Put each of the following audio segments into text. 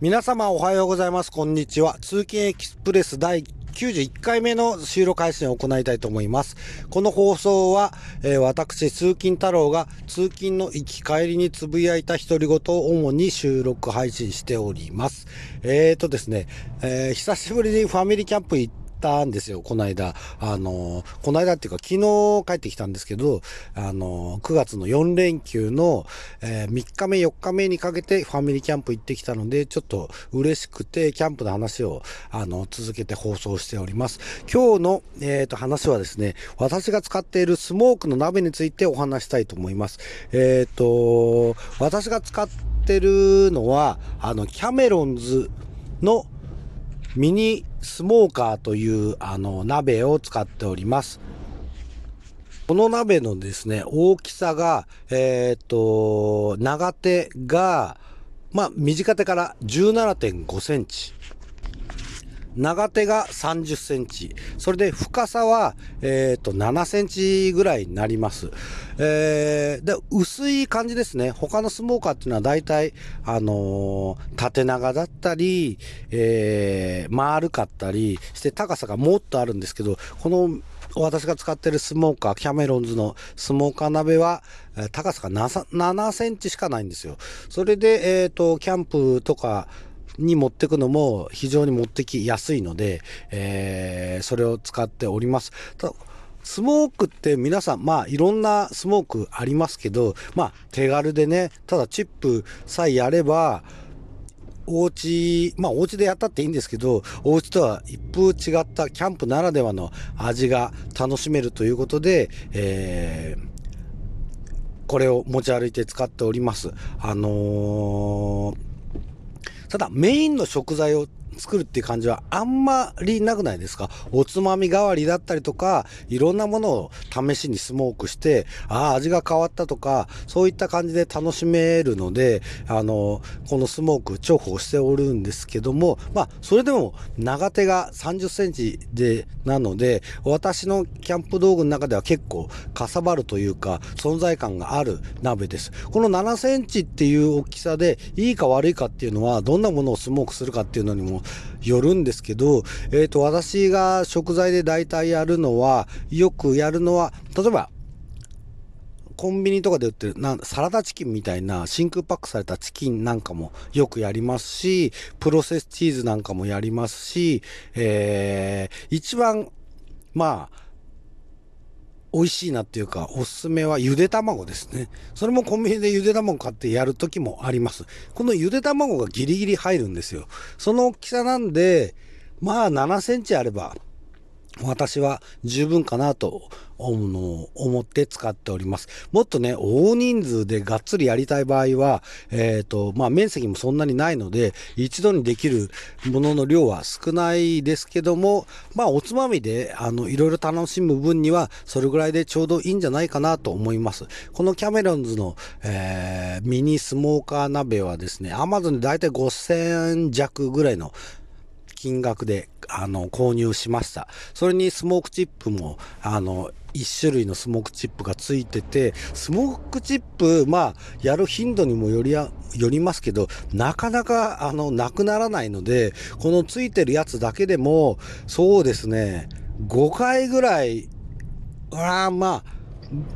皆様おはようございます。こんにちは。通勤エキスプレス第91回目の収録配信を行いたいと思います。この放送は、えー、私、通勤太郎が通勤の行き帰りにつぶやいた独り言を主に収録配信しております。えーとですね、えー、久しぶりにファミリーキャンプ行ってたんですよ、この間。あの、この間っていうか昨日帰ってきたんですけど、あの、9月の4連休の、えー、3日目、4日目にかけてファミリーキャンプ行ってきたので、ちょっと嬉しくて、キャンプの話を、あの、続けて放送しております。今日の、えっ、ー、と、話はですね、私が使っているスモークの鍋についてお話したいと思います。えっ、ー、と、私が使ってるのは、あの、キャメロンズのミニスモーカーというあの鍋を使っております。この鍋のですね、大きさが、えっ、と、長手が、まあ、短手から17.5センチ。長手が30センチ。それで深さは、えっ、ー、と、7センチぐらいになります。えー、で、薄い感じですね。他のスモーカーっていうのは大体、あのー、縦長だったり、えー、丸かったりして高さがもっとあるんですけど、この私が使ってるスモーカー、キャメロンズのスモーカー鍋は、高さが 7, センチしかないんですよ。それで、えっ、ー、と、キャンプとか、に持ってくのも非常に持ってきやすいので、えー、それを使っております。スモークって皆さん、まあいろんなスモークありますけど、まあ手軽でね、ただチップさえやれば、お家、まあお家でやったっていいんですけど、お家とは一風違ったキャンプならではの味が楽しめるということで、えー、これを持ち歩いて使っております。あのーただメインの食材を作るっていう感じはあんまりなくないですか？おつまみ代わりだったりとか、いろんなものを試しにスモークして、ああ、味が変わったとか、そういった感じで楽しめるので、あの、このスモーク重宝しておるんですけども、まあ、それでも長手が30センチで、なので、私のキャンプ道具の中では結構かさばるというか、存在感がある鍋です。この7センチっていう大きさで、いいか悪いかっていうのは、どんなものをスモークするかっていうのにもよるんですけど、えっ、ー、と、私が食材で大体やるのは、よくやるのは、例えば、コンビニとかで売ってるなサラダチキンみたいな真空パックされたチキンなんかもよくやりますし、プロセスチーズなんかもやりますし、えー、一番、まあ、美味しいなっていうか、おすすめはゆで卵ですね。それもコンビニでゆで卵買ってやる時もあります。このゆで卵がギリギリ入るんですよ。その大きさなんで、まあ7センチあれば、私は十分かなと思うのを思って使っております。もっとね、大人数でがっつりやりたい場合は、えっ、ー、と、まあ、面積もそんなにないので、一度にできるものの量は少ないですけども、まあ、おつまみで、あの、いろいろ楽しむ分には、それぐらいでちょうどいいんじゃないかなと思います。このキャメロンズの、えー、ミニスモーカー鍋はですね、アマゾンでだいたい5000弱ぐらいの金額で、あの、購入しました。それにスモークチップも、あの、1種類のスモークチップがついてて、スモークチップ、まあ、やる頻度にもよりや、よりますけど、なかなか、あの、なくならないので、このついてるやつだけでも、そうですね、5回ぐらい、あまあ、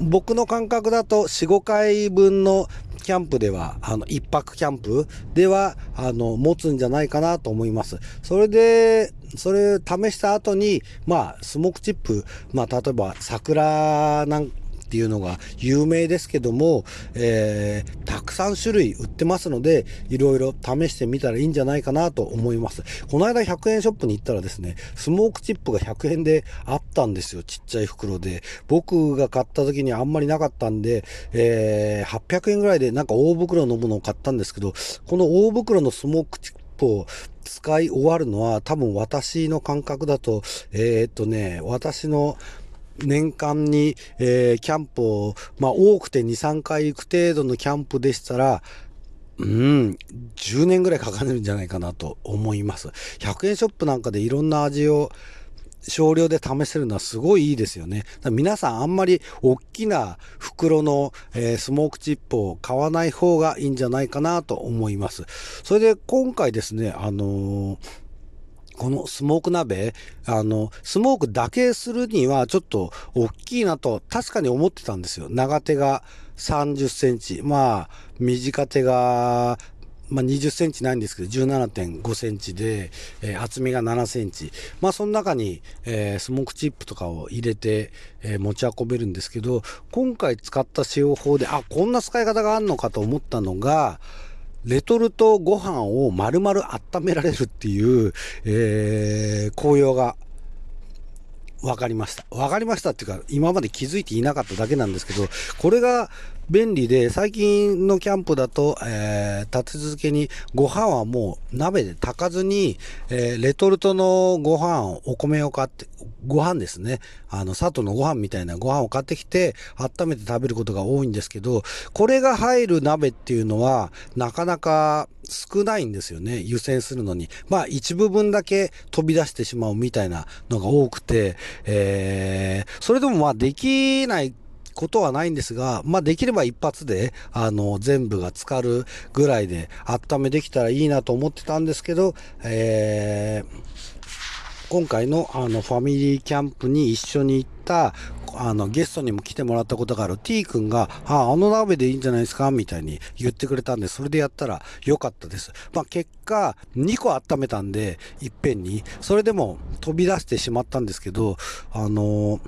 僕の感覚だと4、5回分のキャンプでは、あの、一泊キャンプでは、あの、持つんじゃないかなと思います。それで、それ試した後に、まあ、スモークチップ、まあ、例えば桜なんっていうのが有名ですけども、えー、たくさん種類売ってますので、いろいろ試してみたらいいんじゃないかなと思います。この間100円ショップに行ったらですね、スモークチップが100円であったんですよ。ちっちゃい袋で。僕が買った時にあんまりなかったんで、えー、800円ぐらいでなんか大袋のものを買ったんですけど、この大袋のスモークチップを使い終わるのは多分私の感覚だと、えー、っとね、私の年間に、えー、キャンプを、まあ多くて2、3回行く程度のキャンプでしたら、うん、10年ぐらいかかるんじゃないかなと思います。100円ショップなんかでいろんな味を、少量で試せるのはすごいいいですよね。皆さんあんまり大きな袋の、えー、スモークチップを買わない方がいいんじゃないかなと思います。それで今回ですね、あのーこのスモーク鍋、あの、スモークだけするにはちょっと大きいなと確かに思ってたんですよ。長手が30センチ。まあ、短手がまあ、20センチないんですけど、17.5センチで、えー、厚みが7センチ。まあ、その中に、えー、スモークチップとかを入れて、えー、持ち運べるんですけど、今回使った使用法で、あ、こんな使い方があるのかと思ったのが、レトルトご飯を丸々温められるっていう、えー、紅葉が分かりました。分かりましたっていうか、今まで気づいていなかっただけなんですけど、これが便利で、最近のキャンプだと、えー、立て続けにご飯はもう鍋で炊かずに、えー、レトルトのご飯、お米を買って、ご飯ですね。あの、佐藤のご飯みたいなご飯を買ってきて、温めて食べることが多いんですけど、これが入る鍋っていうのは、なかなか少ないんですよね。湯煎するのに。まあ、一部分だけ飛び出してしまうみたいなのが多くて、えー、それでもまあ、できないことはないんですが、まあできれば一発で、あの、全部が浸かるぐらいで温めできたらいいなと思ってたんですけど、えー、今回のあのファミリーキャンプに一緒に行ったあのゲストにも来てもらったことがある T 君が、あ、あの鍋でいいんじゃないですか？みたいに言ってくれたんで、それでやったら良かったです。まあ結果、2個温めたんで、いっぺんに、それでも飛び出してしまったんですけど、あのー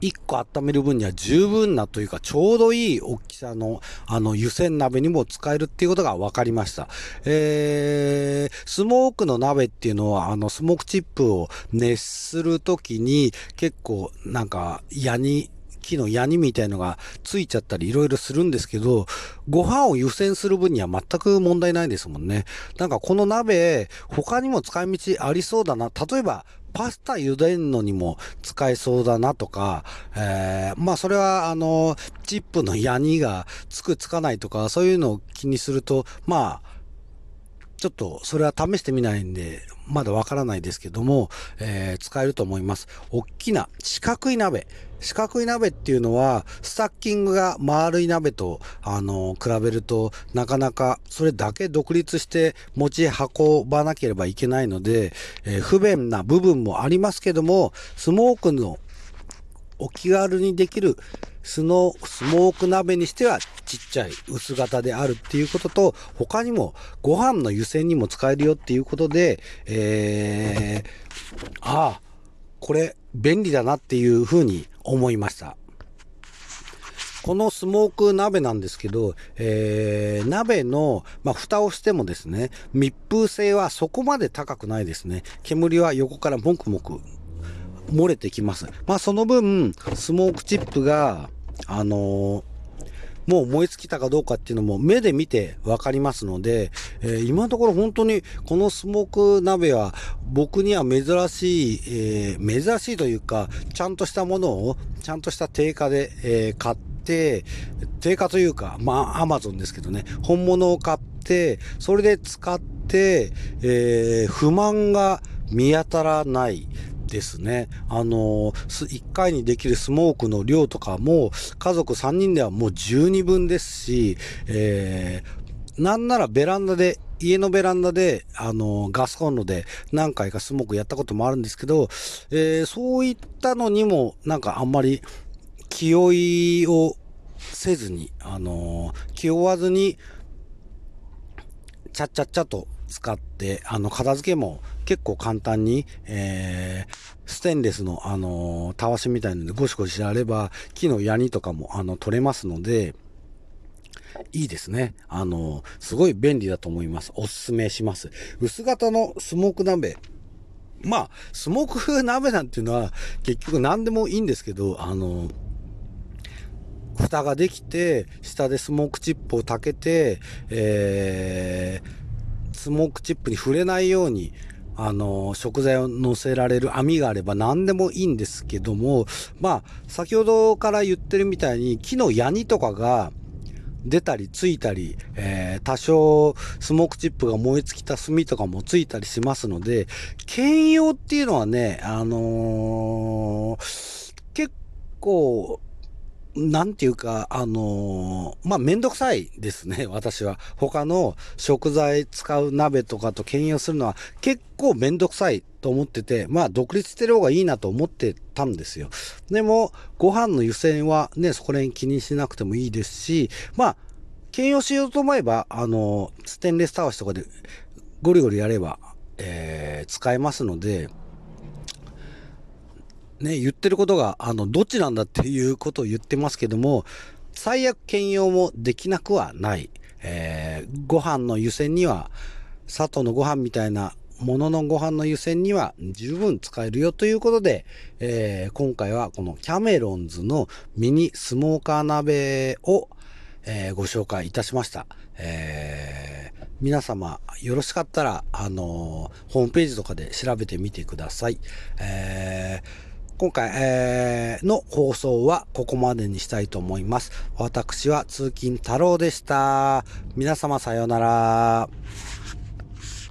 1個温める分には十分なというか、ちょうどいい大きさの、あの、湯煎鍋にも使えるっていうことが分かりました。えー、スモークの鍋っていうのは、あの、スモークチップを熱するときに、結構、なんか、矢に、木のヤニみたいのがついちゃったりいろいろするんですけど、ご飯を湯煎する分には全く問題ないですもんね。なんかこの鍋、他にも使い道ありそうだな。例えば、パスタ茹でんのにも使えそうだなとか、えー、まあそれはあの、チップのヤニがつくつかないとか、そういうのを気にすると、まあ、ちょっとそれは試してみないんで、まだわからないですけども、えー、使えると思います。大きな四角い鍋。四角い鍋っていうのは、スタッキングが丸い鍋と、あの、比べると、なかなかそれだけ独立して持ち運ばなければいけないので、えー、不便な部分もありますけども、スモークのお気軽にできるスノー、スモーク鍋にしてはちっちゃい薄型であるっていうことと、他にもご飯の湯煎にも使えるよっていうことで、えー、ああ、これ便利だなっていうふうに思いました。このスモーク鍋なんですけど、えー、鍋の、まあ、蓋をしてもですね、密封性はそこまで高くないですね。煙は横からもくもく漏れてきます。まあその分、スモークチップが、あの、もう燃え尽きたかどうかっていうのも目で見てわかりますので、えー、今のところ本当にこのスモーク鍋は僕には珍しい、えー、珍しいというか、ちゃんとしたものを、ちゃんとした定価で、えー、買って、定価というか、まあ、アマゾンですけどね、本物を買って、それで使って、え、不満が見当たらない。ですね。あの、1回にできるスモークの量とかも、家族3人ではもう十二分ですし、えー、なんならベランダで、家のベランダで、あの、ガスコンロで何回かスモークやったこともあるんですけど、えー、そういったのにも、なんかあんまり気負いをせずに、あの、気負わずに、ちゃっちゃっちゃと使って、あの、片付けも結構簡単に、えー、ステンレスの、あのー、たわしみたいなのでゴシゴシやれば、木のヤニとかも、あの、取れますので、いいですね。あのー、すごい便利だと思います。おすすめします。薄型のスモーク鍋。まあ、スモーク風鍋なんていうのは、結局何でもいいんですけど、あのー蓋ができて、下でスモークチップを炊けて、えー、スモークチップに触れないように、あの、食材を乗せられる網があれば何でもいいんですけども、まあ、先ほどから言ってるみたいに、木のヤニとかが出たりついたり、えー、多少スモークチップが燃え尽きた炭とかもついたりしますので、兼用っていうのはね、あのー、結構、なんていうか、あのー、まあ、めんどくさいですね、私は。他の食材使う鍋とかと兼用するのは結構めんどくさいと思ってて、まあ、独立してる方がいいなと思ってたんですよ。でも、ご飯の湯煎はね、そこら辺気にしなくてもいいですし、まあ、兼用しようと思えば、あのー、ステンレスたわしとかでゴリゴリやれば、えー、使えますので、ね、言ってることが、あの、どっちなんだっていうことを言ってますけども、最悪兼用もできなくはない。えー、ご飯の湯煎には、砂糖のご飯みたいなもののご飯の湯煎には十分使えるよということで、えー、今回はこのキャメロンズのミニスモーカー鍋を、えー、ご紹介いたしました。えー、皆様よろしかったら、あのホームページとかで調べてみてください。えー今回、えー、の放送はここまでにしたいと思います。私は通勤太郎でした。皆様さようなら。